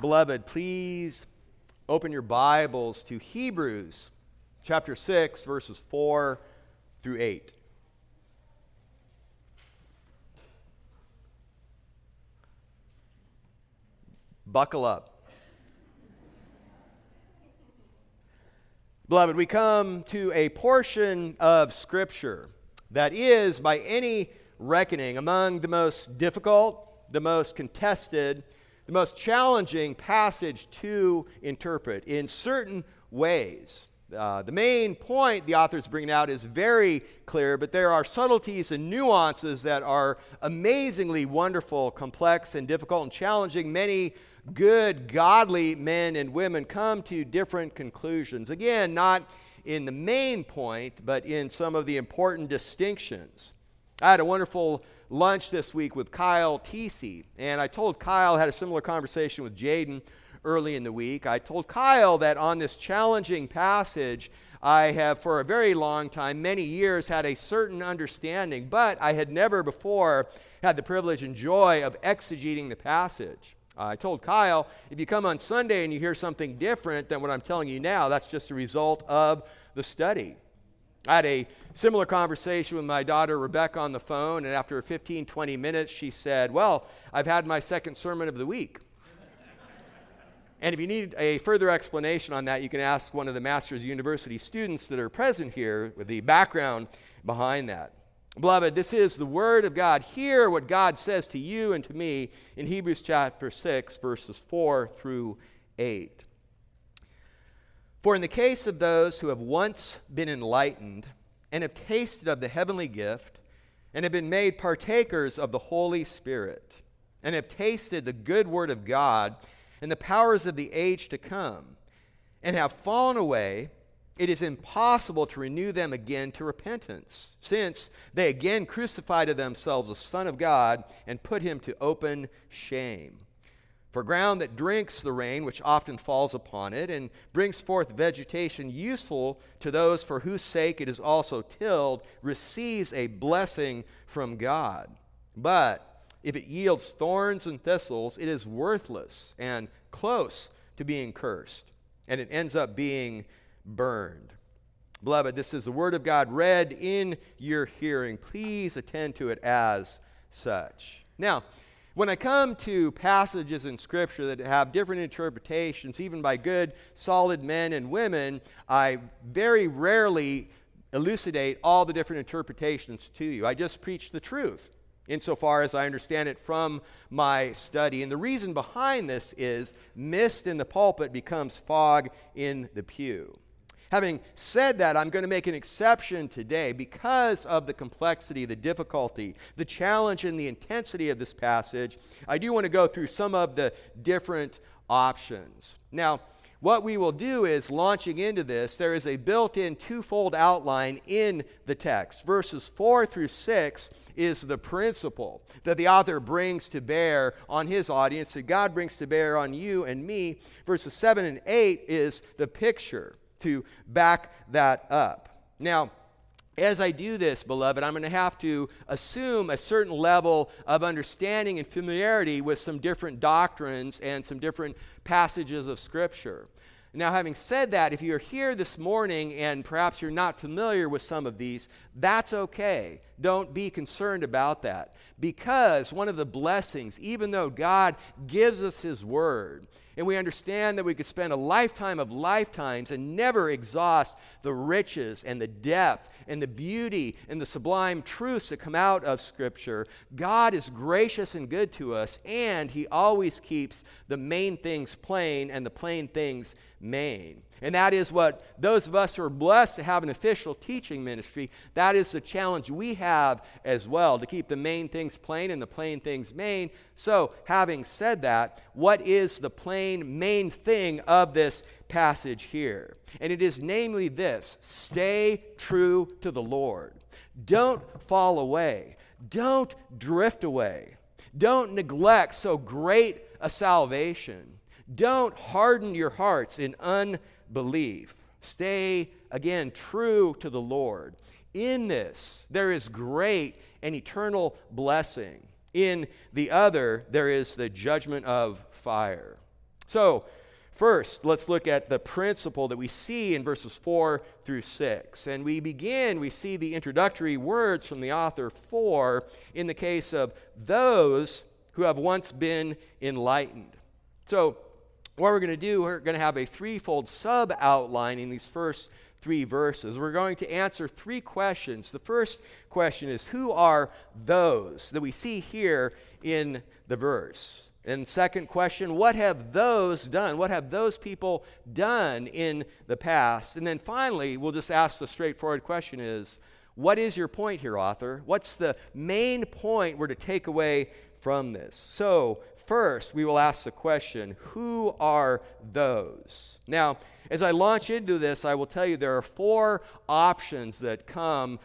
Beloved, please open your Bibles to Hebrews chapter 6, verses 4 through 8. Buckle up. Beloved, we come to a portion of Scripture that is, by any reckoning, among the most difficult, the most contested, the most challenging passage to interpret in certain ways. Uh, the main point the author is bringing out is very clear, but there are subtleties and nuances that are amazingly wonderful, complex, and difficult and challenging. Many good, godly men and women come to different conclusions. Again, not in the main point, but in some of the important distinctions. I had a wonderful lunch this week with Kyle Teesey, and I told Kyle, I had a similar conversation with Jaden early in the week. I told Kyle that on this challenging passage, I have for a very long time, many years, had a certain understanding, but I had never before had the privilege and joy of exegeting the passage. I told Kyle, if you come on Sunday and you hear something different than what I'm telling you now, that's just a result of the study. I had a similar conversation with my daughter Rebecca on the phone, and after 15, 20 minutes, she said, Well, I've had my second sermon of the week. and if you need a further explanation on that, you can ask one of the Masters University students that are present here with the background behind that. Beloved, this is the Word of God. Hear what God says to you and to me in Hebrews chapter 6, verses 4 through 8. For in the case of those who have once been enlightened and have tasted of the heavenly gift and have been made partakers of the Holy Spirit and have tasted the good word of God and the powers of the age to come and have fallen away, it is impossible to renew them again to repentance, since they again crucify to themselves the Son of God and put him to open shame. For ground that drinks the rain, which often falls upon it, and brings forth vegetation useful to those for whose sake it is also tilled, receives a blessing from God. But if it yields thorns and thistles, it is worthless and close to being cursed, and it ends up being burned. Beloved, this is the Word of God read in your hearing. Please attend to it as such. Now, when I come to passages in Scripture that have different interpretations, even by good, solid men and women, I very rarely elucidate all the different interpretations to you. I just preach the truth insofar as I understand it from my study. And the reason behind this is mist in the pulpit becomes fog in the pew. Having said that, I'm going to make an exception today because of the complexity, the difficulty, the challenge, and the intensity of this passage. I do want to go through some of the different options. Now, what we will do is launching into this, there is a built in twofold outline in the text. Verses 4 through 6 is the principle that the author brings to bear on his audience, that God brings to bear on you and me. Verses 7 and 8 is the picture to back that up. Now, as I do this, beloved, I'm going to have to assume a certain level of understanding and familiarity with some different doctrines and some different passages of Scripture. Now, having said that, if you're here this morning and perhaps you're not familiar with some of these, that's okay. Don't be concerned about that. Because one of the blessings, even though God gives us His Word, and we understand that we could spend a lifetime of lifetimes and never exhaust the riches and the depth and the beauty and the sublime truths that come out of Scripture. God is gracious and good to us, and He always keeps the main things plain and the plain things main. And that is what those of us who are blessed to have an official teaching ministry, that is the challenge we have as well to keep the main things plain and the plain things main. So, having said that, what is the plain main thing of this passage here? And it is namely this stay true to the Lord. Don't fall away. Don't drift away. Don't neglect so great a salvation. Don't harden your hearts in unbelief. Stay, again, true to the Lord. In this, there is great and eternal blessing. In the other, there is the judgment of fire. So, First, let's look at the principle that we see in verses 4 through 6. And we begin, we see the introductory words from the author for in the case of those who have once been enlightened. So, what we're going to do, we're going to have a threefold sub outline in these first three verses. We're going to answer three questions. The first question is Who are those that we see here in the verse? And second question, what have those done? What have those people done in the past? And then finally, we'll just ask the straightforward question is, what is your point here, author? What's the main point we're to take away from this? So, first, we will ask the question, who are those? Now, as I launch into this, I will tell you there are four options that come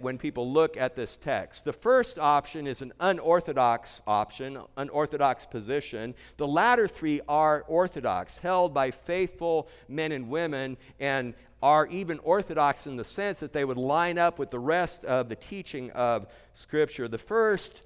when people look at this text. The first option is an unorthodox option, unorthodox position. The latter three are orthodox, held by faithful men and women, and are even orthodox in the sense that they would line up with the rest of the teaching of Scripture. The first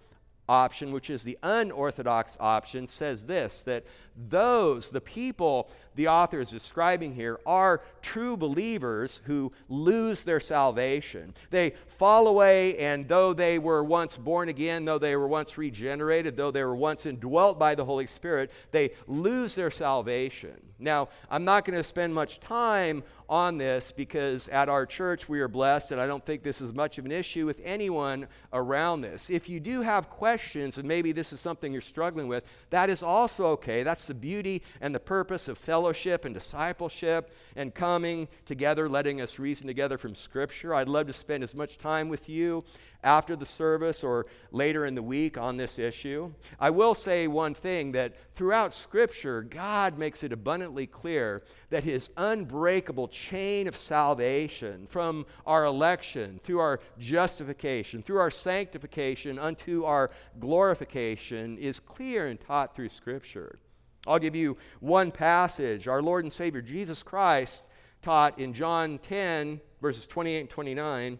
option, which is the unorthodox option, says this that those, the people the author is describing here, are true believers who lose their salvation. They fall away, and though they were once born again, though they were once regenerated, though they were once indwelt by the Holy Spirit, they lose their salvation. Now, I'm not going to spend much time on this because at our church we are blessed, and I don't think this is much of an issue with anyone around this. If you do have questions, and maybe this is something you're struggling with, that is also okay. That's the beauty and the purpose of fellowship and discipleship and coming together, letting us reason together from Scripture. I'd love to spend as much time with you after the service or later in the week on this issue. I will say one thing that throughout Scripture, God makes it abundantly clear that His unbreakable chain of salvation from our election, through our justification, through our sanctification, unto our glorification is clear and taught through Scripture. I'll give you one passage. Our Lord and Savior Jesus Christ taught in John 10, verses 28 and 29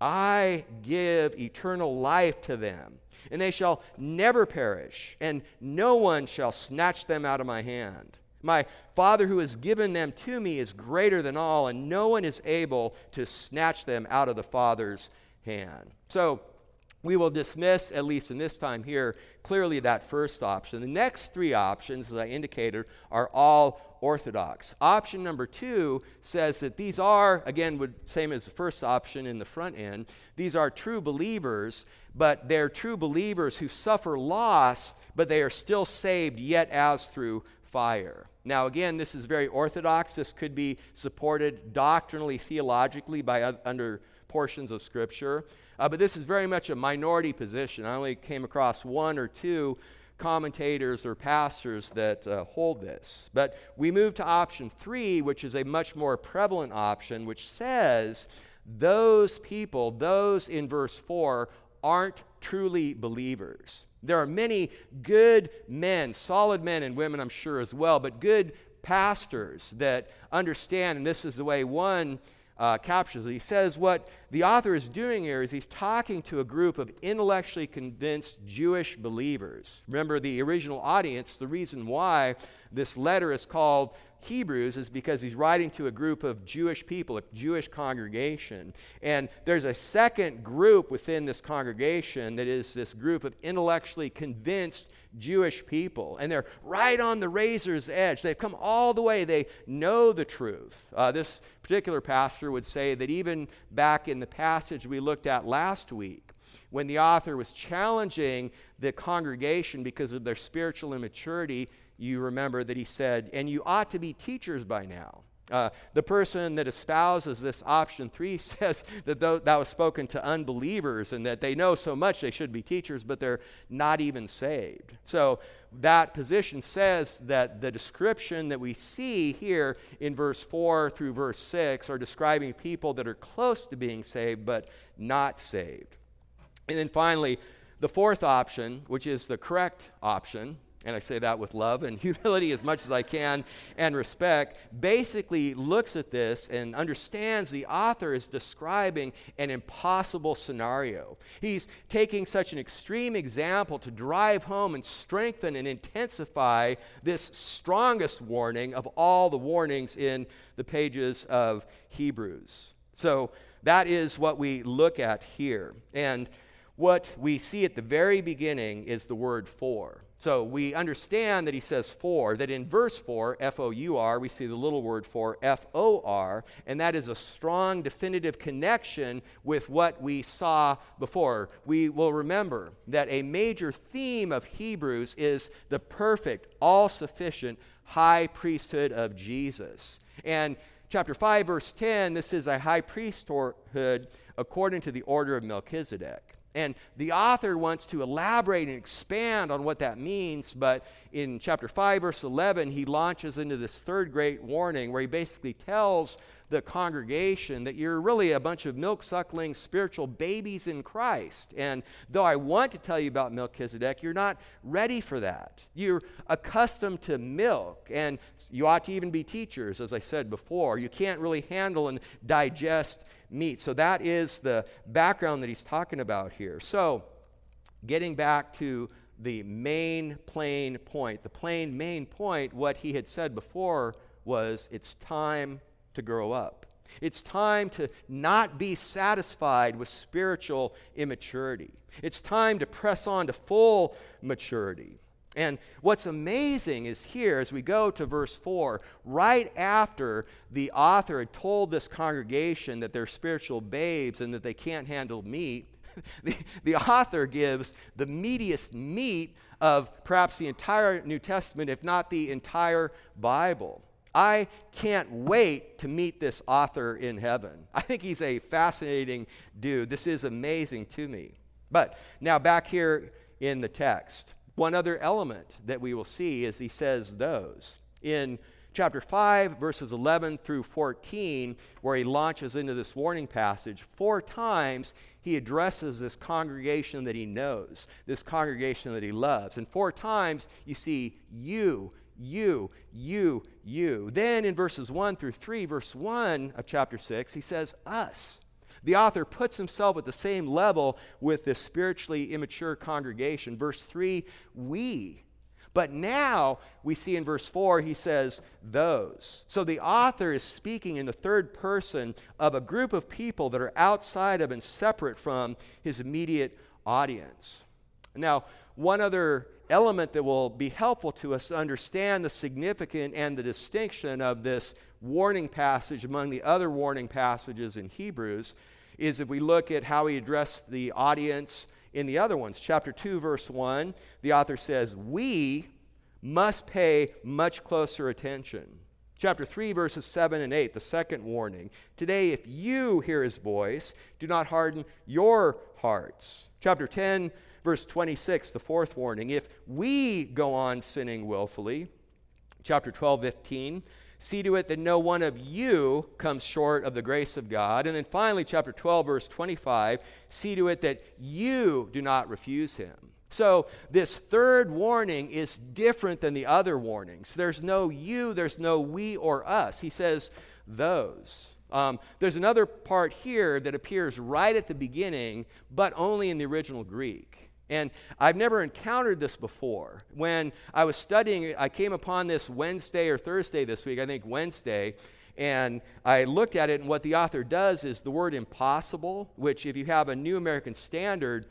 I give eternal life to them, and they shall never perish, and no one shall snatch them out of my hand. My Father who has given them to me is greater than all, and no one is able to snatch them out of the Father's hand. So, we will dismiss, at least in this time here, clearly that first option. The next three options, as I indicated, are all orthodox. Option number two says that these are, again, would, same as the first option in the front end, these are true believers, but they're true believers who suffer loss, but they are still saved yet as through fire. Now, again, this is very orthodox. This could be supported doctrinally, theologically by under portions of Scripture. Uh, but this is very much a minority position. I only came across one or two commentators or pastors that uh, hold this. But we move to option three, which is a much more prevalent option, which says those people, those in verse 4, aren't truly believers. There are many good men, solid men and women, I'm sure as well, but good pastors that understand, and this is the way one uh, captures. He says what the author is doing here is he's talking to a group of intellectually convinced Jewish believers. Remember, the original audience, the reason why this letter is called Hebrews is because he's writing to a group of Jewish people, a Jewish congregation. And there's a second group within this congregation that is this group of intellectually convinced Jewish people. And they're right on the razor's edge. They've come all the way, they know the truth. Uh, this particular pastor would say that even back in the passage we looked at last week, when the author was challenging the congregation because of their spiritual immaturity, you remember that he said, and you ought to be teachers by now. Uh, the person that espouses this option three says that th- that was spoken to unbelievers and that they know so much they should be teachers, but they're not even saved. So that position says that the description that we see here in verse 4 through verse 6 are describing people that are close to being saved, but not saved. And then finally, the fourth option, which is the correct option, and I say that with love and humility as much as I can and respect, basically looks at this and understands the author is describing an impossible scenario. He's taking such an extreme example to drive home and strengthen and intensify this strongest warning of all the warnings in the pages of Hebrews. So that is what we look at here. And what we see at the very beginning is the word for. So we understand that he says for, that in verse 4, F O U R, we see the little word for F O R, and that is a strong, definitive connection with what we saw before. We will remember that a major theme of Hebrews is the perfect, all sufficient high priesthood of Jesus. And chapter 5, verse 10, this is a high priesthood according to the order of Melchizedek. And the author wants to elaborate and expand on what that means, but in chapter 5, verse 11, he launches into this third great warning where he basically tells the congregation that you're really a bunch of milk suckling spiritual babies in Christ. And though I want to tell you about Melchizedek, you're not ready for that. You're accustomed to milk, and you ought to even be teachers, as I said before. You can't really handle and digest meat. So that is the background that he's talking about here. So, getting back to the main plain point, the plain main point, what he had said before was it's time to grow up. It's time to not be satisfied with spiritual immaturity. It's time to press on to full maturity. And what's amazing is here, as we go to verse 4, right after the author had told this congregation that they're spiritual babes and that they can't handle meat, the, the author gives the meatiest meat of perhaps the entire New Testament, if not the entire Bible. I can't wait to meet this author in heaven. I think he's a fascinating dude. This is amazing to me. But now back here in the text. One other element that we will see is he says those. In chapter 5, verses 11 through 14, where he launches into this warning passage, four times he addresses this congregation that he knows, this congregation that he loves. And four times you see you, you, you, you. Then in verses 1 through 3, verse 1 of chapter 6, he says us the author puts himself at the same level with this spiritually immature congregation. Verse 3, we. But now we see in verse 4, he says, those. So the author is speaking in the third person of a group of people that are outside of and separate from his immediate audience. Now, one other element that will be helpful to us to understand the significance and the distinction of this warning passage among the other warning passages in Hebrews is if we look at how he addressed the audience in the other ones. Chapter 2, verse 1, the author says, We must pay much closer attention. Chapter 3, verses 7 and 8, the second warning. Today, if you hear his voice, do not harden your hearts. Chapter 10, verse 26, the fourth warning. If we go on sinning willfully. Chapter 12, 15, See to it that no one of you comes short of the grace of God. And then finally, chapter 12, verse 25, see to it that you do not refuse him. So, this third warning is different than the other warnings. There's no you, there's no we or us. He says those. Um, there's another part here that appears right at the beginning, but only in the original Greek. And I've never encountered this before. When I was studying, I came upon this Wednesday or Thursday this week, I think Wednesday, and I looked at it, and what the author does is the word impossible, which, if you have a New American Standard,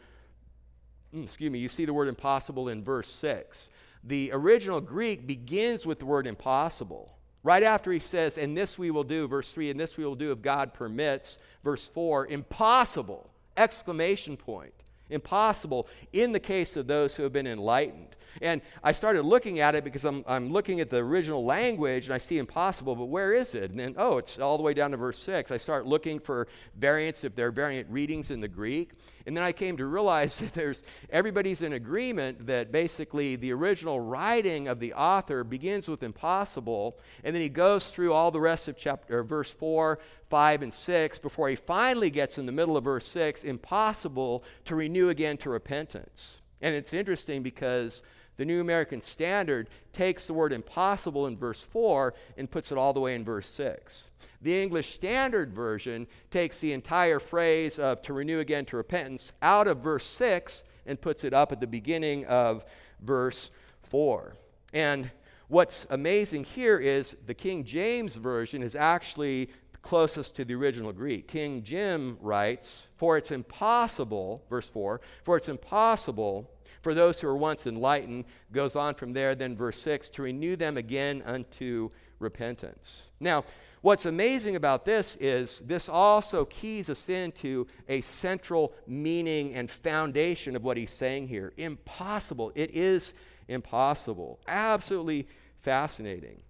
mm, excuse me, you see the word impossible in verse 6. The original Greek begins with the word impossible. Right after he says, and this we will do, verse 3, and this we will do if God permits, verse 4, impossible, exclamation point impossible in the case of those who have been enlightened. And I started looking at it because I'm, I'm looking at the original language and I see impossible, but where is it? And then, oh, it's all the way down to verse 6. I start looking for variants, if there are variant readings in the Greek. And then I came to realize that there's everybody's in agreement that basically the original writing of the author begins with impossible, and then he goes through all the rest of chapter verse 4, 5, and 6 before he finally gets in the middle of verse 6, impossible to renew again to repentance. And it's interesting because The New American Standard takes the word impossible in verse 4 and puts it all the way in verse 6. The English Standard Version takes the entire phrase of to renew again to repentance out of verse 6 and puts it up at the beginning of verse 4. And what's amazing here is the King James Version is actually closest to the original Greek. King Jim writes, For it's impossible, verse 4, for it's impossible for those who were once enlightened, goes on from there, then verse 6, to renew them again unto repentance. Now, what's amazing about this is this also keys us into a central meaning and foundation of what he's saying here. Impossible. It is impossible. Absolutely fascinating.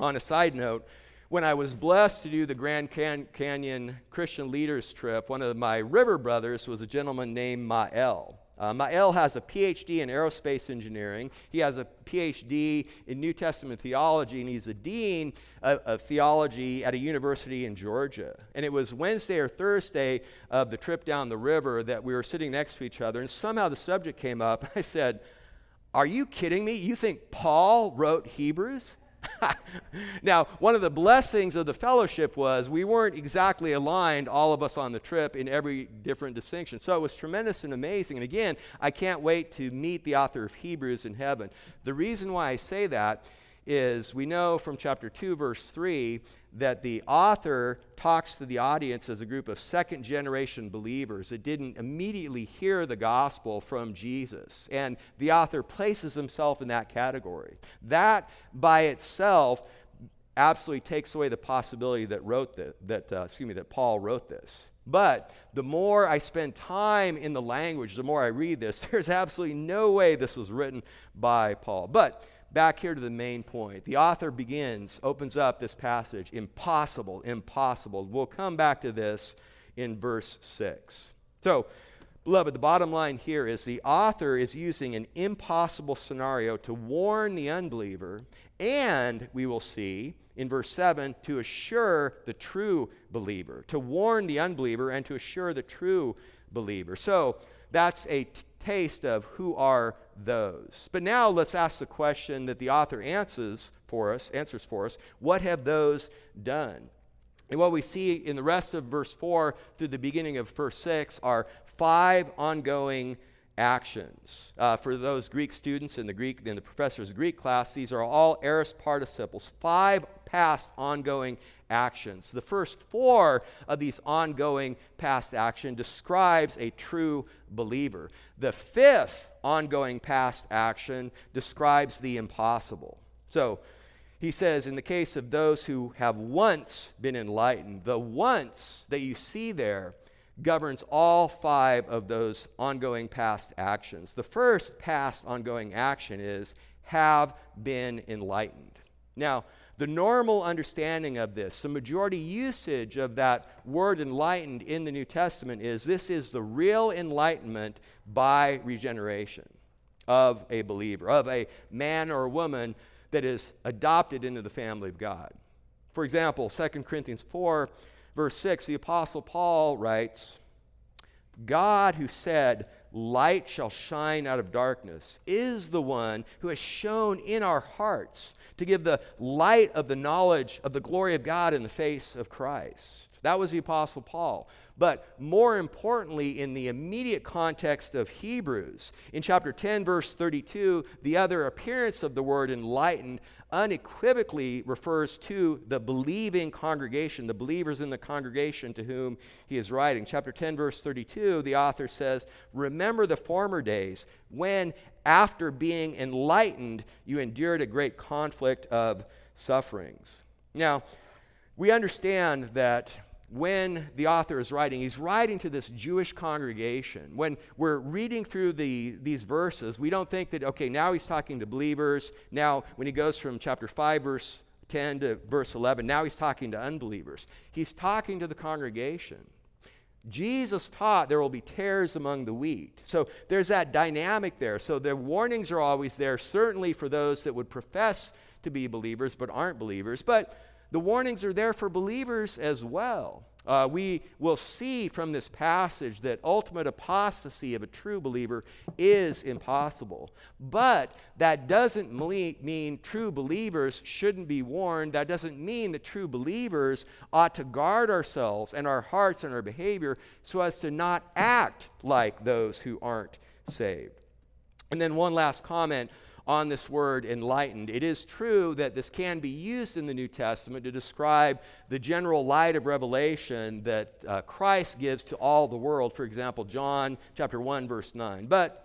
On a side note, when I was blessed to do the Grand Can- Canyon Christian Leaders Trip, one of my river brothers was a gentleman named Mael. Uh, Mael has a PhD in aerospace engineering. He has a PhD in New Testament theology, and he's a dean of, of, theology at a university in Georgia. And it was Wednesday or Thursday of the trip down the river that we were sitting next to each other, and somehow the subject came up. I said, Are you kidding me? You think Paul wrote Hebrews? now, one of the blessings of the fellowship was we weren't exactly aligned, all of us on the trip, in every different distinction. So it was tremendous and amazing. And again, I can't wait to meet the author of Hebrews in heaven. The reason why I say that is we know from chapter 2, verse 3, that the author talks to the audience as a group of second generation believers that didn't immediately hear the gospel from Jesus. And the author places himself in that category. That by itself absolutely takes away the possibility that wrote the, that uh, excuse me that Paul wrote this. But the more I spend time in the language, the more I read this, there's absolutely no way this was written by Paul. But back here to the main point. The author begins, opens up this passage impossible, impossible. We'll come back to this in verse 6. So, beloved, the bottom line here is the author is using an impossible scenario to warn the unbeliever, and we will see in verse 7 to assure the true believer, to warn the unbeliever and to assure the true believer. So, that's a taste of who are those. But now let's ask the question that the author answers for us, answers for us, what have those done? And what we see in the rest of verse 4 through the beginning of verse 6 are five ongoing actions. Uh, for those Greek students in the Greek in the professor's Greek class, these are all aorist participles, five past ongoing actions. The first four of these ongoing past action describes a true believer. The fifth ongoing past action describes the impossible. So he says, in the case of those who have once been enlightened, the once that you see there governs all five of those ongoing past actions. The first past ongoing action is have been enlightened. Now, the normal understanding of this, the majority usage of that word enlightened in the New Testament is this is the real enlightenment by regeneration of a believer, of a man or woman that is adopted into the family of God. For example, 2 Corinthians 4, verse 6, the Apostle Paul writes, God who said, Light shall shine out of darkness, is the one who has shown in our hearts to give the light of the knowledge of the glory of God in the face of Christ. That was the Apostle Paul. But more importantly, in the immediate context of Hebrews, in chapter 10, verse 32, the other appearance of the word enlightened unequivocally refers to the believing congregation, the believers in the congregation to whom he is writing. Chapter 10, verse 32, the author says, Remember the former days when, after being enlightened, you endured a great conflict of sufferings. Now, we understand that when the author is writing, he's writing to this Jewish congregation. When we're reading through the, these verses, we don't think that, okay, now he's talking to believers. Now, when he goes from chapter 5, verse 10 to verse 11, now he's talking to unbelievers. He's talking to the congregation. Jesus taught there will be tares among the wheat. So there's that dynamic there. So the warnings are always there, certainly for those that would profess to be believers but aren't believers. But the warnings are there for believers as well. Uh, we will see from this passage that ultimate apostasy of a true believer is impossible. But that doesn't mean true believers shouldn't be warned. That doesn't mean that true believers ought to guard ourselves and our hearts and our behavior so as to not act like those who aren't saved. And then, one last comment on this word enlightened. It is true that this can be used in the New Testament to describe the general light of revelation that uh, Christ gives to all the world. For example, John chapter 1 verse 9. But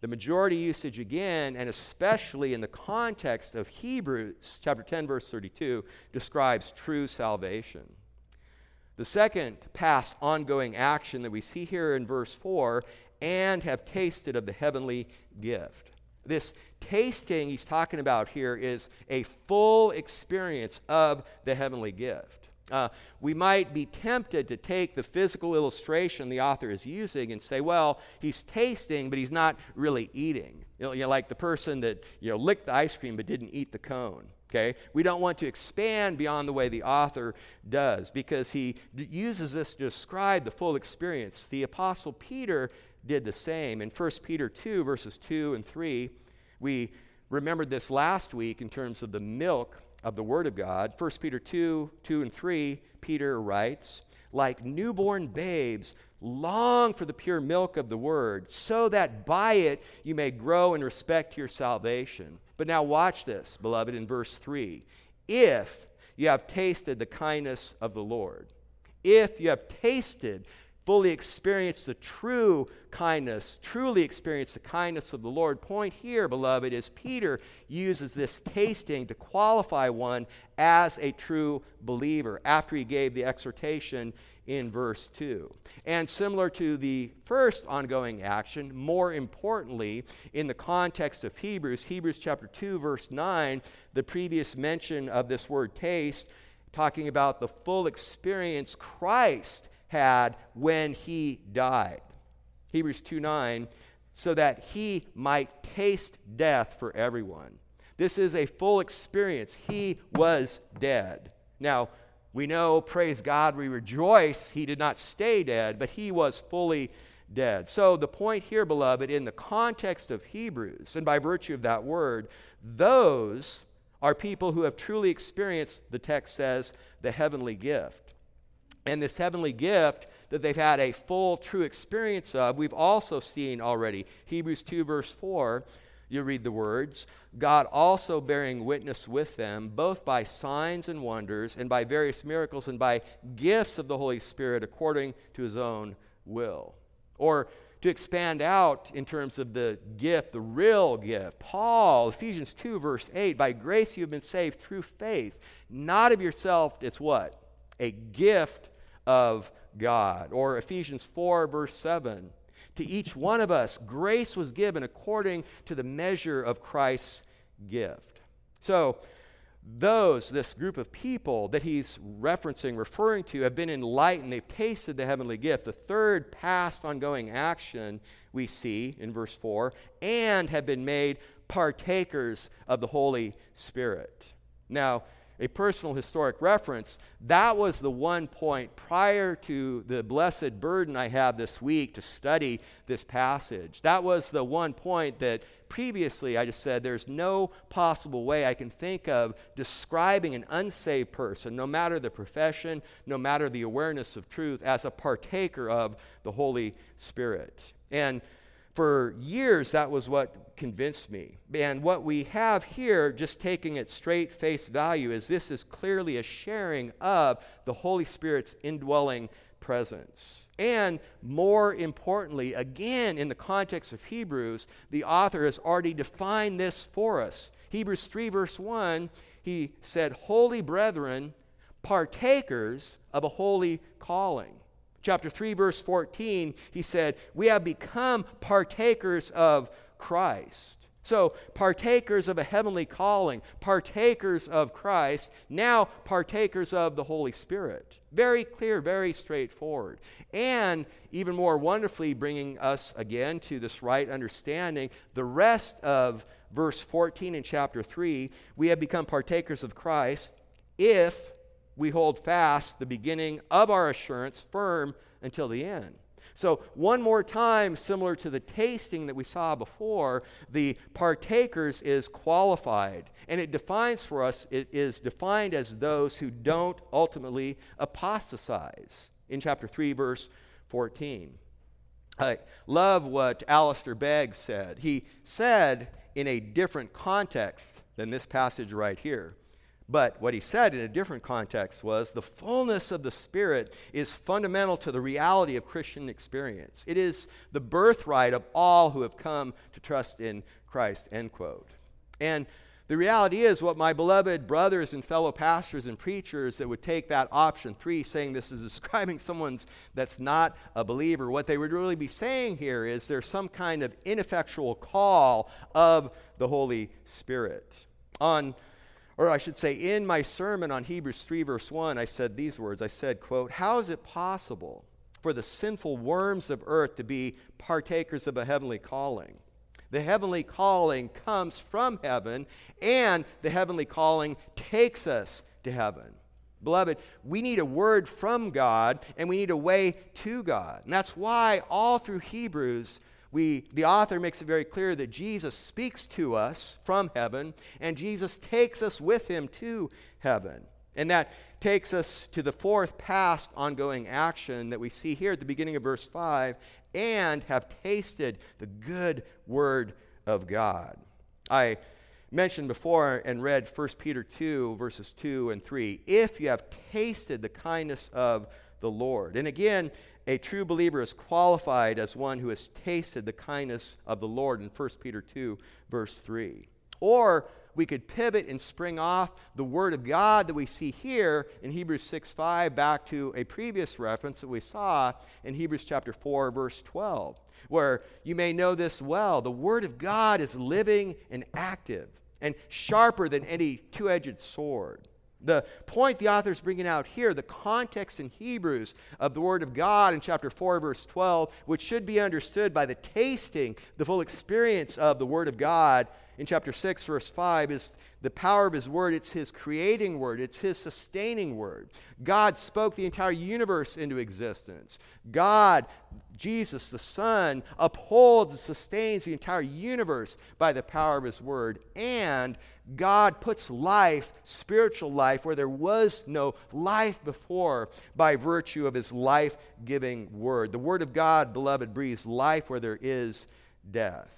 the majority usage again, and especially in the context of Hebrews chapter 10 verse 32, describes true salvation. The second past ongoing action that we see here in verse 4 and have tasted of the heavenly gift. This tasting he's talking about here is a full experience of the heavenly gift. Uh, we might be tempted to take the physical illustration the author is using and say, well, he's tasting, but he's not really eating. You know, you know, like the person that you know, licked the ice cream but didn't eat the cone. Okay? We don't want to expand beyond the way the author does because he d- uses this to describe the full experience. The Apostle Peter did the same. In 1 Peter 2, verses 2 and 3, we remembered this last week in terms of the milk of the Word of God. 1 Peter 2 2 and 3, Peter writes, like newborn babes, long for the pure milk of the Word, so that by it you may grow in respect to your salvation. But now watch this, beloved, in verse 3. If you have tasted the kindness of the Lord, if you have tasted fully experience the true kindness, truly experience the kindness of the Lord. Point here, beloved, is Peter uses this tasting to qualify one as a true believer after he gave the exhortation in verse 2. And similar to the first ongoing action, more importantly, in the context of Hebrews, Hebrews chapter 2, verse 9, the previous mention of this word taste, talking about the full experience Christ had when he died. Hebrews 2 9, so that he might taste death for everyone. This is a full experience. He was dead. Now, we know, praise God, we rejoice he did not stay dead, but he was fully dead. So, the point here, beloved, in the context of Hebrews, and by virtue of that word, those are people who have truly experienced, the text says, the heavenly gift and this heavenly gift that they've had a full, true experience of, we've also seen already. Hebrews 2, verse 4, you read the words God also bearing witness with them, both by signs and wonders, and by various miracles, and by gifts of the Holy Spirit according to his own will. Or to expand out in terms of the gift, the real gift. Paul, Ephesians 2, verse 8, by grace you have been saved through faith, not of yourself, it's what? A gift of God. Or Ephesians 4, verse 7. To each one of us, grace was given according to the measure of Christ's gift. So, those, this group of people that he's referencing, referring to, have been enlightened. They've tasted the heavenly gift. The third past ongoing action we see in verse 4 and have been made partakers of the Holy Spirit. Now, a personal historic reference, that was the one point prior to the blessed burden I have this week to study this passage. That was the one point that previously I just said there's no possible way I can think of describing an unsaved person, no matter the profession, no matter the awareness of truth, as a partaker of the Holy Spirit. And for years, that was what convinced me. And what we have here, just taking it straight face value, is this is clearly a sharing of the Holy Spirit's indwelling presence. And more importantly, again, in the context of Hebrews, the author has already defined this for us. Hebrews 3, verse 1, he said, Holy brethren, partakers of a holy calling chapter 3, verse 14, he said, We have become partakers of Christ. So, partakers of a heavenly calling, partakers of Christ, now partakers of the Holy Spirit. Very clear, very straightforward. And even more wonderfully, bringing us again to this right understanding, the rest of verse 14 in chapter 3, we have become partakers of Christ if we hold fast the beginning of our assurance firm until the end. So, one more time, similar to the tasting that we saw before, the partakers is qualified. And it defines for us, it is defined as those who don't ultimately apostatize in chapter 3, verse 14. I love what Alistair Begg said. He said in a different context than this passage right here. But what he said in a different context was the fullness of the Spirit is fundamental to the reality of Christian experience. It is the birthright of all who have come to trust in Christ, end quote. And the reality is, what my beloved brothers and fellow pastors and preachers that would take that option three, saying this is describing someone's that's not a believer, what they would really be saying here is there's some kind of ineffectual call of the Holy Spirit. On or I should say, in my sermon on Hebrews 3, verse 1, I said these words I said, quote, How is it possible for the sinful worms of earth to be partakers of a heavenly calling? The heavenly calling comes from heaven, and the heavenly calling takes us to heaven. Beloved, we need a word from God, and we need a way to God. And that's why all through Hebrews, we, the author makes it very clear that Jesus speaks to us from heaven, and Jesus takes us with him to heaven. And that takes us to the fourth past ongoing action that we see here at the beginning of verse 5 and have tasted the good word of God. I mentioned before and read 1 Peter 2, verses 2 and 3. If you have tasted the kindness of the Lord. And again, a true believer is qualified as one who has tasted the kindness of the Lord in 1 Peter 2, verse 3. Or we could pivot and spring off the Word of God that we see here in Hebrews 6 5 back to a previous reference that we saw in Hebrews chapter 4, verse 12, where you may know this well. The Word of God is living and active and sharper than any two edged sword the point the author is bringing out here, the context in Hebrews of the Word of God in chapter 4, verse 12, which should be understood by the tasting, the full experience of the Word of God in chapter 6, verse 5, is the power of His Word. It's His creating Word, it's His sustaining Word. God spoke the entire universe into existence. God, Jesus, the Son, upholds and sustains the entire universe by the power of His Word. And God puts life, spiritual life, where there was no life before by virtue of his life giving word. The word of God, beloved, breathes life where there is death.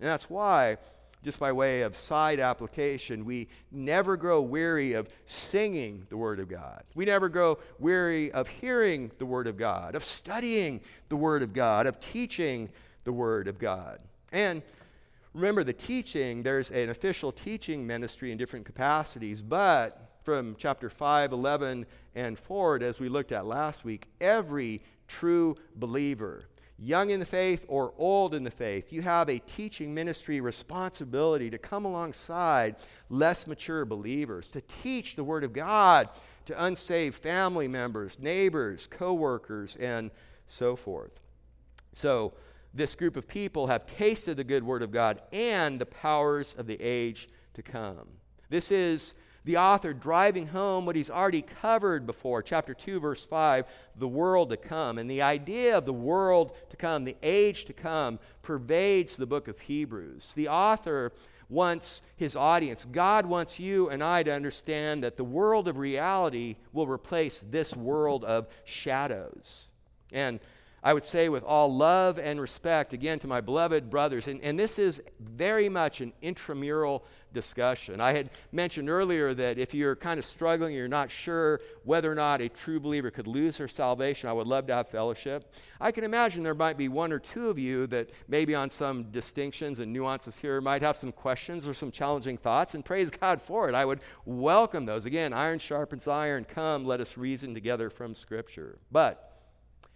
And that's why, just by way of side application, we never grow weary of singing the word of God. We never grow weary of hearing the word of God, of studying the word of God, of teaching the word of God. And Remember, the teaching, there's an official teaching ministry in different capacities, but from chapter 5, 11, and forward, as we looked at last week, every true believer, young in the faith or old in the faith, you have a teaching ministry responsibility to come alongside less mature believers, to teach the Word of God to unsaved family members, neighbors, co workers, and so forth. So, this group of people have tasted the good word of God and the powers of the age to come. This is the author driving home what he's already covered before, chapter 2, verse 5, the world to come. And the idea of the world to come, the age to come, pervades the book of Hebrews. The author wants his audience, God wants you and I to understand that the world of reality will replace this world of shadows. And I would say with all love and respect, again, to my beloved brothers, and, and this is very much an intramural discussion. I had mentioned earlier that if you're kind of struggling, you're not sure whether or not a true believer could lose their salvation, I would love to have fellowship. I can imagine there might be one or two of you that maybe on some distinctions and nuances here might have some questions or some challenging thoughts, and praise God for it. I would welcome those. Again, iron sharpens iron. Come, let us reason together from Scripture. But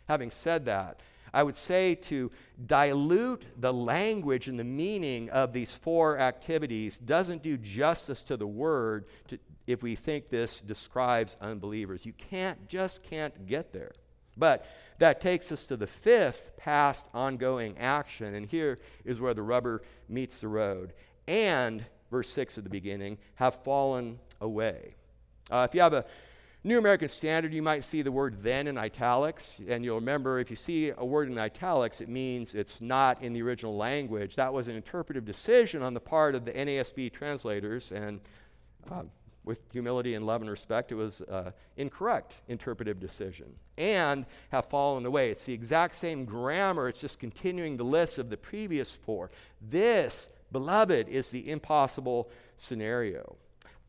Having said that, I would say to dilute the language and the meaning of these four activities doesn't do justice to the word to, if we think this describes unbelievers. You can't, just can't get there. But that takes us to the fifth past ongoing action, and here is where the rubber meets the road. And, verse 6 at the beginning, have fallen away. Uh, if you have a New American Standard, you might see the word then in italics, and you'll remember if you see a word in italics, it means it's not in the original language. That was an interpretive decision on the part of the NASB translators, and uh, with humility and love and respect, it was uh, incorrect interpretive decision and have fallen away. It's the exact same grammar, it's just continuing the list of the previous four. This, beloved, is the impossible scenario.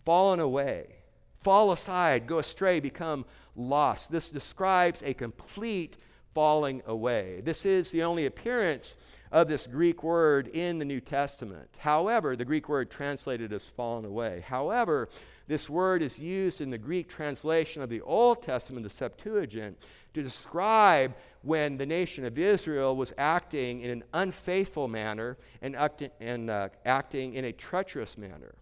Fallen away fall aside, go astray, become lost. This describes a complete falling away. This is the only appearance of this Greek word in the New Testament. However, the Greek word translated as fallen away. However, this word is used in the Greek translation of the Old Testament, the Septuagint, to describe when the nation of Israel was acting in an unfaithful manner and, and uh, acting in a treacherous manner.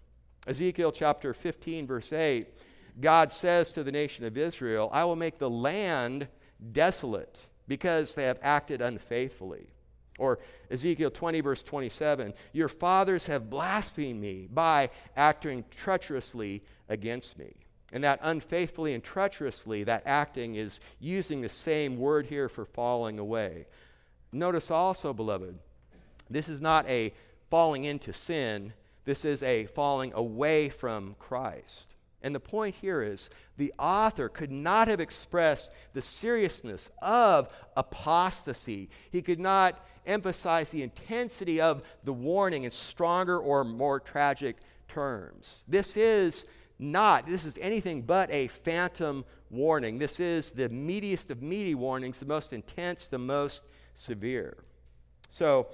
Ezekiel chapter 15, verse 8, God says to the nation of Israel, I will make the land desolate because they have acted unfaithfully. Or Ezekiel 20, verse 27, Your fathers have blasphemed me by acting treacherously against me. And that unfaithfully and treacherously, that acting is using the same word here for falling away. Notice also, beloved, this is not a falling into sin, this is a falling away from Christ. And the point here is the author could not have expressed the seriousness of apostasy. He could not emphasize the intensity of the warning in stronger or more tragic terms. This is not, this is anything but a phantom warning. This is the meatiest of meaty warnings, the most intense, the most severe. So,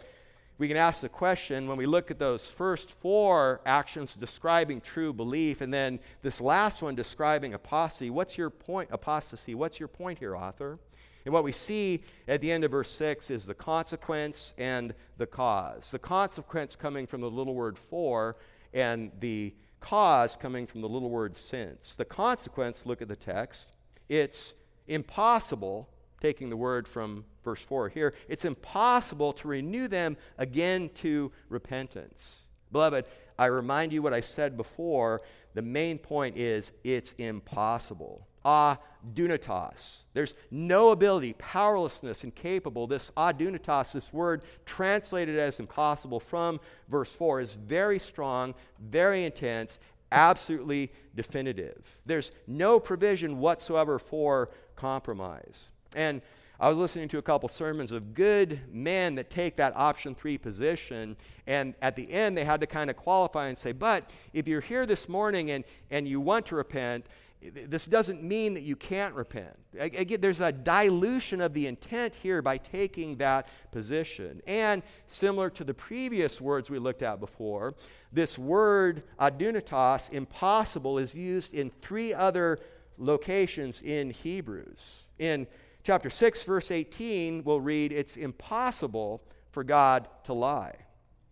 we can ask the question when we look at those first four actions describing true belief and then this last one describing apostasy what's your point apostasy? What's your point here author? And what we see at the end of verse 6 is the consequence and the cause. The consequence coming from the little word for and the cause coming from the little word since. The consequence look at the text it's impossible taking the word from verse 4 here, it's impossible to renew them again to repentance. Beloved, I remind you what I said before. The main point is it's impossible. Ah, adunatos. There's no ability, powerlessness, incapable. This ah, adunatos, this word translated as impossible from verse 4, is very strong, very intense, absolutely definitive. There's no provision whatsoever for compromise. And I was listening to a couple sermons of good men that take that option three position, and at the end they had to kind of qualify and say, but if you're here this morning and, and you want to repent, this doesn't mean that you can't repent. Again, there's a dilution of the intent here by taking that position. And similar to the previous words we looked at before, this word adunatos, impossible, is used in three other locations in Hebrews. In chapter 6, verse 18, we'll read, It's impossible for God to lie.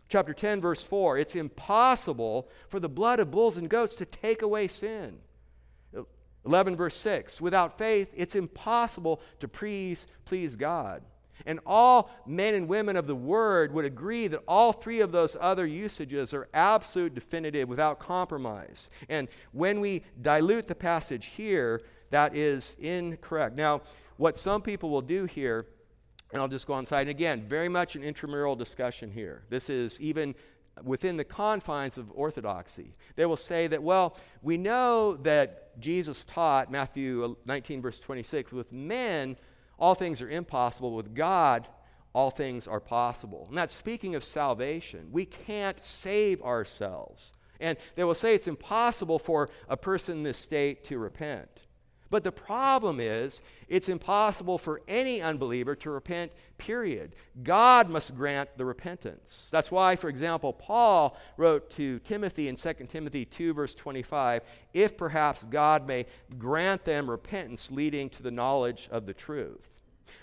Chapter 10, verse 4, It's impossible for the blood of bulls and goats to take away sin. 11, verse 6, Without faith, it's impossible to please, please God. And all men and women of the word would agree that all three of those other usages are absolute, definitive, without compromise. And when we dilute the passage here, that is incorrect. Now, what some people will do here, and I'll just go on side, and again, very much an intramural discussion here. This is even within the confines of orthodoxy. They will say that, well, we know that Jesus taught, Matthew 19, verse 26, with men, all things are impossible. With God, all things are possible. And that's speaking of salvation. We can't save ourselves. And they will say it's impossible for a person in this state to repent. But the problem is, it's impossible for any unbeliever to repent, period. God must grant the repentance. That's why, for example, Paul wrote to Timothy in 2 Timothy 2, verse 25, if perhaps God may grant them repentance leading to the knowledge of the truth.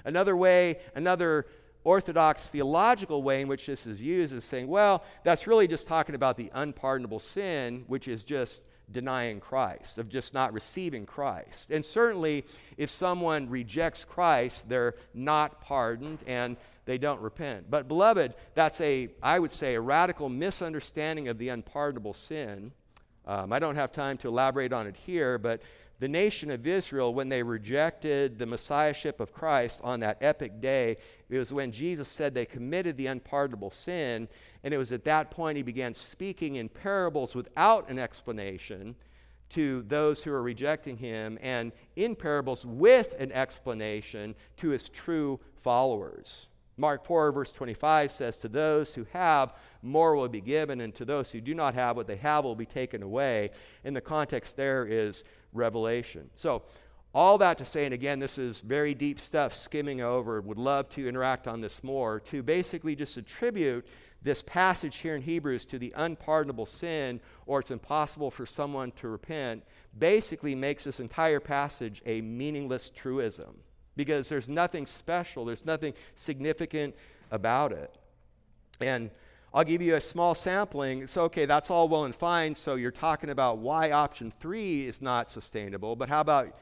Another way, another orthodox theological way in which this is used is saying, well, that's really just talking about the unpardonable sin, which is just denying Christ, of just not receiving Christ. And certainly, if someone rejects Christ, they're not pardoned and they don't repent. But, beloved, that's a, I would say, a radical misunderstanding of the unpardonable sin. Um, I don't have time to elaborate on it here, but the nation of Israel, when they rejected the messiahship of Christ on that epic day, it was when Jesus said they committed the unpardonable sin. And it was at that point he began speaking in parables without an explanation to those who are rejecting him, and in parables with an explanation to his true followers. Mark 4, verse 25 says, To those who have, more will be given, and to those who do not have, what they have will be taken away. In the context there is revelation. So, all that to say, and again, this is very deep stuff, skimming over, would love to interact on this more, to basically just attribute this passage here in Hebrews to the unpardonable sin, or it's impossible for someone to repent, basically makes this entire passage a meaningless truism because there's nothing special, there's nothing significant about it. And I'll give you a small sampling. So, okay, that's all well and fine. So, you're talking about why option three is not sustainable, but how about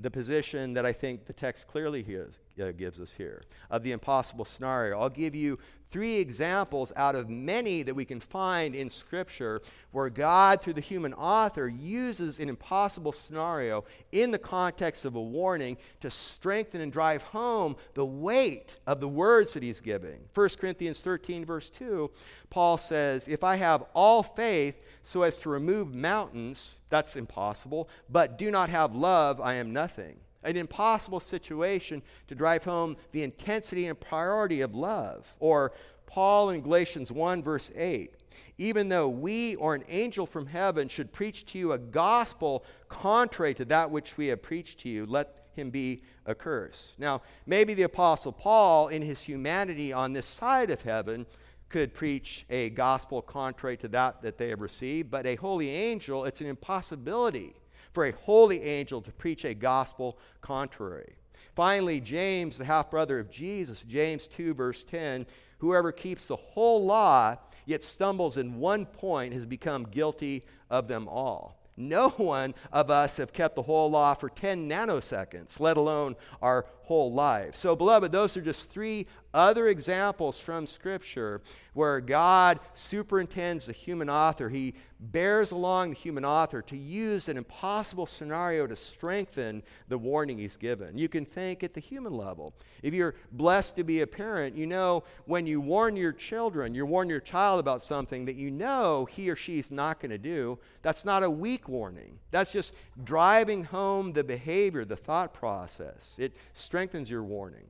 the position that I think the text clearly gives, uh, gives us here of the impossible scenario? I'll give you three examples out of many that we can find in Scripture where God, through the human author, uses an impossible scenario in the context of a warning to strengthen and drive home the weight of the words that he's giving. 1 Corinthians 13, verse 2, Paul says, If I have all faith so as to remove mountains, that's impossible, but do not have love, I am nothing an impossible situation to drive home the intensity and priority of love. Or Paul in Galatians 1, verse 8 even though we or an angel from heaven should preach to you a gospel contrary to that which we have preached to you, let him be accursed. Now, maybe the Apostle Paul, in his humanity on this side of heaven, could preach a gospel contrary to that that they have received, but a holy angel, it's an impossibility for a holy angel to preach a gospel contrary. Finally, James, the half brother of Jesus, James 2, verse 10 whoever keeps the whole law yet stumbles in one point has become guilty of them all. No one of us have kept the whole law for 10 nanoseconds, let alone our whole life. So, beloved, those are just three other examples from Scripture where God superintends the human author. He bears along the human author to use an impossible scenario to strengthen the warning he's given. You can think at the human level. If you're blessed to be a parent, you know when you warn your children, you warn your child about something that you know he or she's not going to do, that's not a weak warning. That's just driving home the behavior, the thought process. It strengthens your warning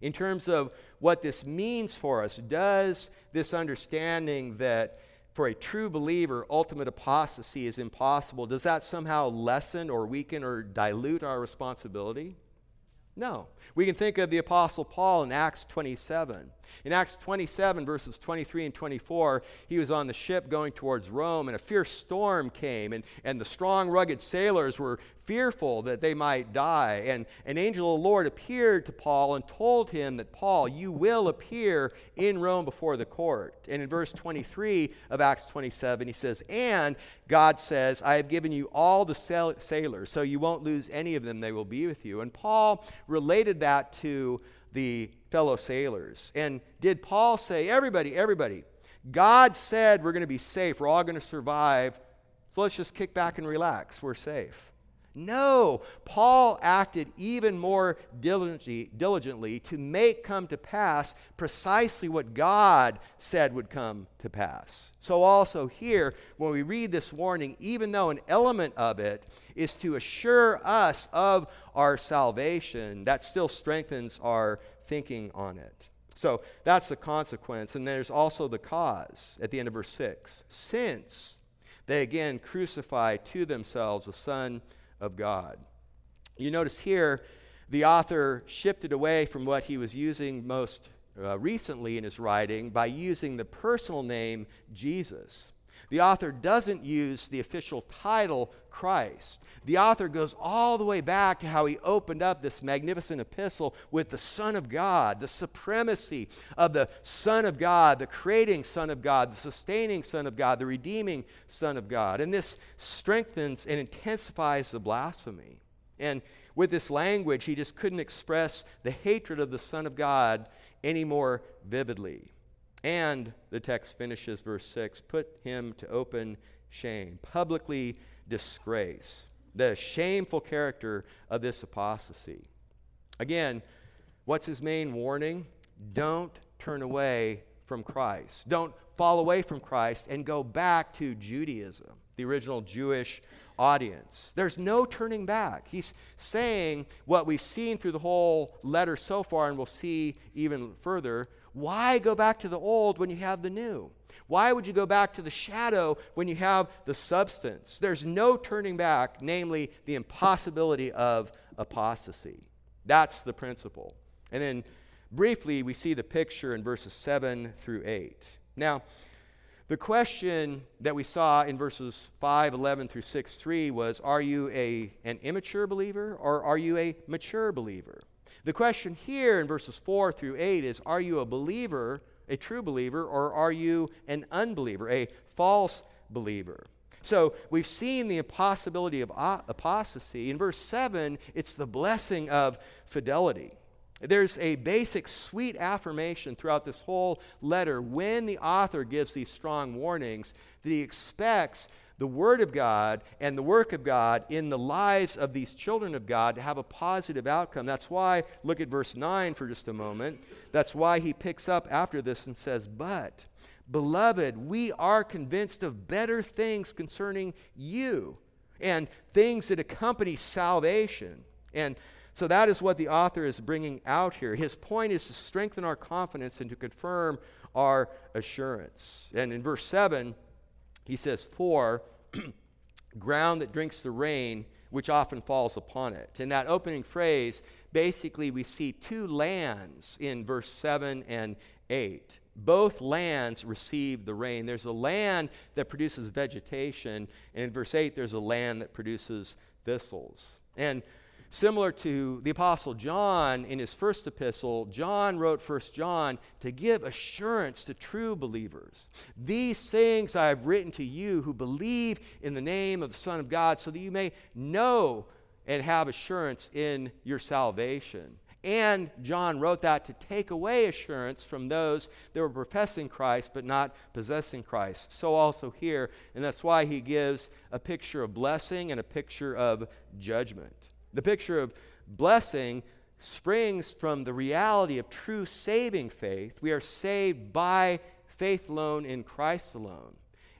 in terms of what this means for us. Does this understanding that for a true believer, ultimate apostasy is impossible, does that somehow lessen or weaken or dilute our responsibility? No. We can think of the Apostle Paul in Acts 27. In Acts 27, verses 23 and 24, he was on the ship going towards Rome, and a fierce storm came, and, and the strong, rugged sailors were fearful that they might die. And an angel of the Lord appeared to Paul and told him that, Paul, you will appear in Rome before the court. And in verse 23 of Acts 27, he says, And God says, I have given you all the sailors, so you won't lose any of them, they will be with you. And Paul related that to the fellow sailors. And did Paul say, everybody, everybody, God said we're going to be safe, we're all going to survive, so let's just kick back and relax, we're safe. No, Paul acted even more diligently, diligently, to make come to pass precisely what God said would come to pass. So, also here, when we read this warning, even though an element of it is to assure us of our salvation, that still strengthens our thinking on it. So, that's the consequence. And there's also the cause at the end of verse 6. Since they again crucify to themselves the Son of God. You notice here, the author shifted away from what he was using most uh, recently in his writing by using the personal name Jesus. The author doesn't use the official title Christ. The author goes all the way back to how he opened up this magnificent epistle with the Son of God, the supremacy of the Son of God, the creating Son of God, the sustaining Son of God, the redeeming Son of God. And this strengthens and intensifies the blasphemy. And with this language, he just couldn't express the hatred of the Son of God any more vividly. And the text finishes, verse 6 put him to open shame, publicly disgrace. The shameful character of this apostasy. Again, what's his main warning? Don't turn away from Christ. Don't fall away from Christ and go back to Judaism, the original Jewish audience. There's no turning back. He's saying what we've seen through the whole letter so far, and we'll see even further. Why go back to the old when you have the new? Why would you go back to the shadow when you have the substance? There's no turning back, namely the impossibility of apostasy. That's the principle. And then briefly, we see the picture in verses 7 through 8. Now, the question that we saw in verses 5, 11 through 6, 3 was Are you a, an immature believer or are you a mature believer? The question here in verses 4 through 8 is Are you a believer, a true believer, or are you an unbeliever, a false believer? So we've seen the impossibility of apostasy. In verse 7, it's the blessing of fidelity. There's a basic sweet affirmation throughout this whole letter when the author gives these strong warnings that he expects the Word of God and the work of God in the lives of these children of God to have a positive outcome. That's why, look at verse 9 for just a moment. That's why he picks up after this and says, But, beloved, we are convinced of better things concerning you and things that accompany salvation. And so that is what the author is bringing out here. His point is to strengthen our confidence and to confirm our assurance. And in verse 7, he says, For ground that drinks the rain, which often falls upon it. In that opening phrase, basically we see two lands in verse 7 and 8. Both lands receive the rain. There's a land that produces vegetation, and in verse 8, there's a land that produces thistles. And Similar to the Apostle John in his first epistle, John wrote First John to give assurance to true believers. These things I have written to you who believe in the name of the Son of God, so that you may know and have assurance in your salvation. And John wrote that to take away assurance from those that were professing Christ but not possessing Christ. So also here, and that's why he gives a picture of blessing and a picture of judgment. The picture of blessing springs from the reality of true saving faith. We are saved by faith alone in Christ alone.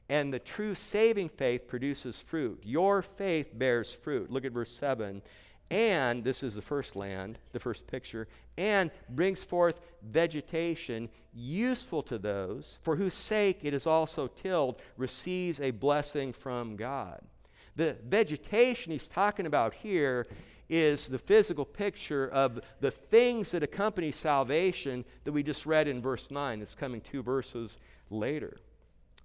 And the true saving faith produces fruit. Your faith bears fruit. Look at verse 7. And, this is the first land, the first picture, and brings forth vegetation useful to those for whose sake it is also tilled, receives a blessing from God. The vegetation he's talking about here is the physical picture of the things that accompany salvation that we just read in verse 9. That's coming two verses later.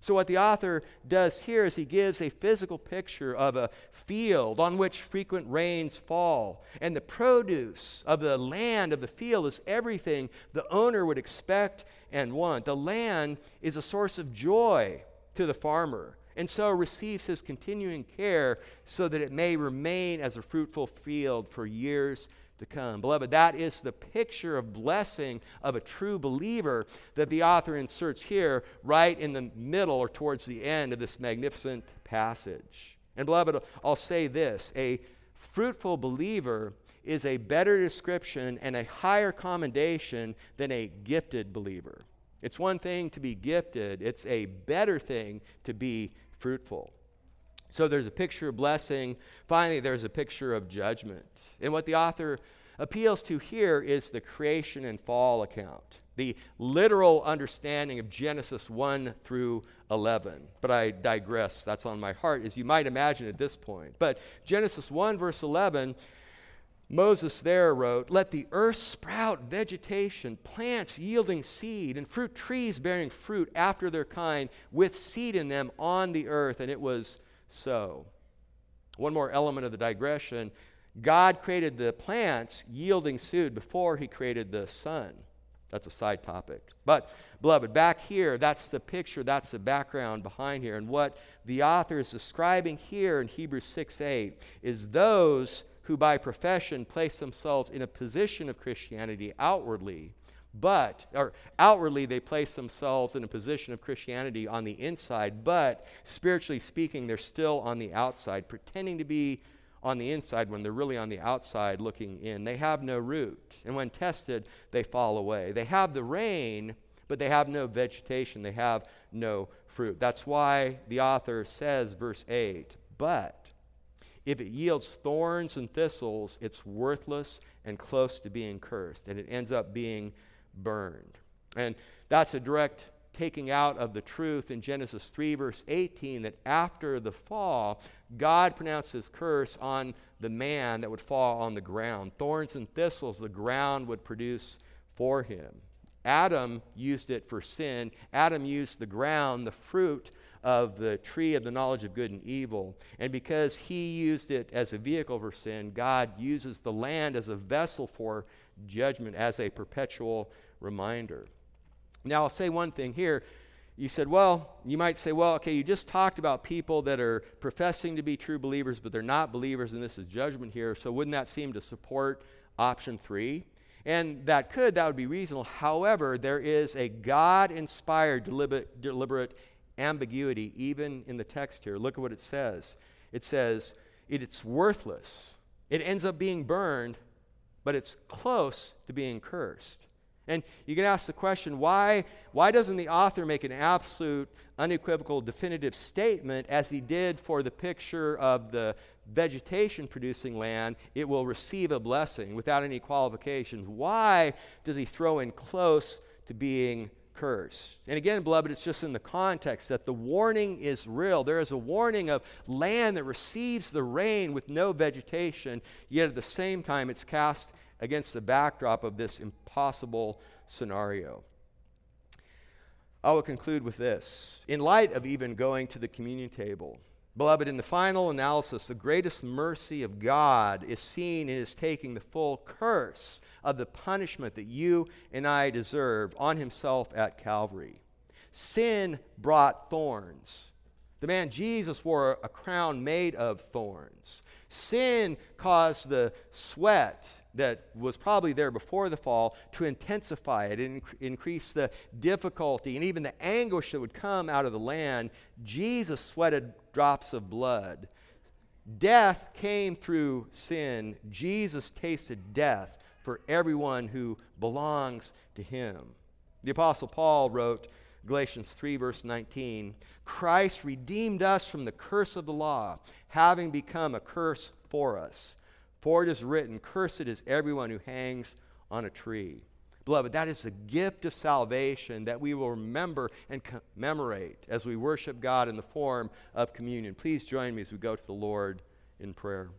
So, what the author does here is he gives a physical picture of a field on which frequent rains fall. And the produce of the land of the field is everything the owner would expect and want. The land is a source of joy to the farmer and so receives his continuing care so that it may remain as a fruitful field for years to come. Beloved, that is the picture of blessing of a true believer that the author inserts here right in the middle or towards the end of this magnificent passage. And beloved, I'll say this a fruitful believer is a better description and a higher commendation than a gifted believer. It's one thing to be gifted, it's a better thing to be fruitful. So there's a picture of blessing. Finally, there's a picture of judgment. And what the author appeals to here is the creation and fall account, the literal understanding of Genesis 1 through 11. But I digress. That's on my heart, as you might imagine at this point. But Genesis 1, verse 11 Moses there wrote, Let the earth sprout vegetation, plants yielding seed, and fruit trees bearing fruit after their kind, with seed in them on the earth. And it was so. One more element of the digression God created the plants yielding seed before he created the sun. That's a side topic. But, beloved, back here, that's the picture, that's the background behind here. And what the author is describing here in Hebrews 6 8 is those who by profession place themselves in a position of Christianity outwardly, but, or outwardly, they place themselves in a position of Christianity on the inside, but spiritually speaking, they're still on the outside, pretending to be on the inside when they're really on the outside looking in. They have no root, and when tested, they fall away. They have the rain, but they have no vegetation, they have no fruit. That's why the author says, verse 8, but if it yields thorns and thistles, it's worthless and close to being cursed, and it ends up being burned. And that's a direct taking out of the truth in Genesis 3, verse 18, that after the fall, God pronounced his curse on the man that would fall on the ground. Thorns and thistles the ground would produce for him. Adam used it for sin. Adam used the ground, the fruit of the tree of the knowledge of good and evil. And because he used it as a vehicle for sin, God uses the land as a vessel for judgment, as a perpetual reminder. Now, I'll say one thing here. You said, well, you might say, well, okay, you just talked about people that are professing to be true believers, but they're not believers, and this is judgment here. So, wouldn't that seem to support option three? And that could, that would be reasonable. However, there is a God inspired, deliberate, deliberate ambiguity even in the text here. Look at what it says. It says, it's worthless. It ends up being burned, but it's close to being cursed. And you can ask the question why, why doesn't the author make an absolute, unequivocal, definitive statement as he did for the picture of the vegetation producing land? It will receive a blessing without any qualifications. Why does he throw in close to being cursed? And again, beloved, it's just in the context that the warning is real. There is a warning of land that receives the rain with no vegetation, yet at the same time it's cast against the backdrop of this impossible scenario. I will conclude with this. In light of even going to the communion table, beloved, in the final analysis, the greatest mercy of God is seen in his taking the full curse of the punishment that you and I deserve on himself at Calvary. Sin brought thorns. The man Jesus wore a crown made of thorns. Sin caused the sweat that was probably there before the fall to intensify it and increase the difficulty and even the anguish that would come out of the land. Jesus sweated drops of blood. Death came through sin. Jesus tasted death for everyone who belongs to him. The Apostle Paul wrote, Galatians 3, verse 19 Christ redeemed us from the curse of the law, having become a curse for us. For it is written, Cursed is everyone who hangs on a tree. Beloved, that is the gift of salvation that we will remember and commemorate as we worship God in the form of communion. Please join me as we go to the Lord in prayer.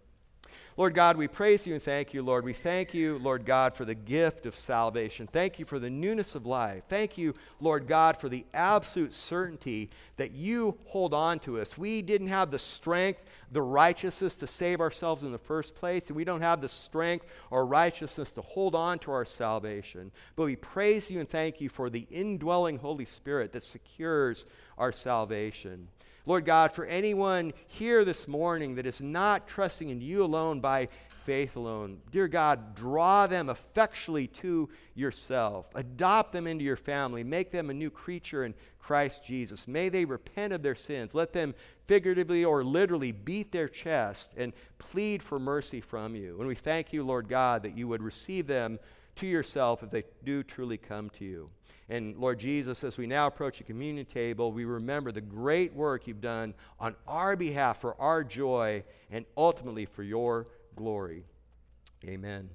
Lord God, we praise you and thank you, Lord. We thank you, Lord God, for the gift of salvation. Thank you for the newness of life. Thank you, Lord God, for the absolute certainty that you hold on to us. We didn't have the strength, the righteousness to save ourselves in the first place, and we don't have the strength or righteousness to hold on to our salvation. But we praise you and thank you for the indwelling Holy Spirit that secures our salvation. Lord God, for anyone here this morning that is not trusting in you alone by faith alone, dear God, draw them effectually to yourself. Adopt them into your family. Make them a new creature in Christ Jesus. May they repent of their sins. Let them figuratively or literally beat their chest and plead for mercy from you. And we thank you, Lord God, that you would receive them to yourself if they do truly come to you. And Lord Jesus, as we now approach the communion table, we remember the great work you've done on our behalf for our joy and ultimately for your glory. Amen.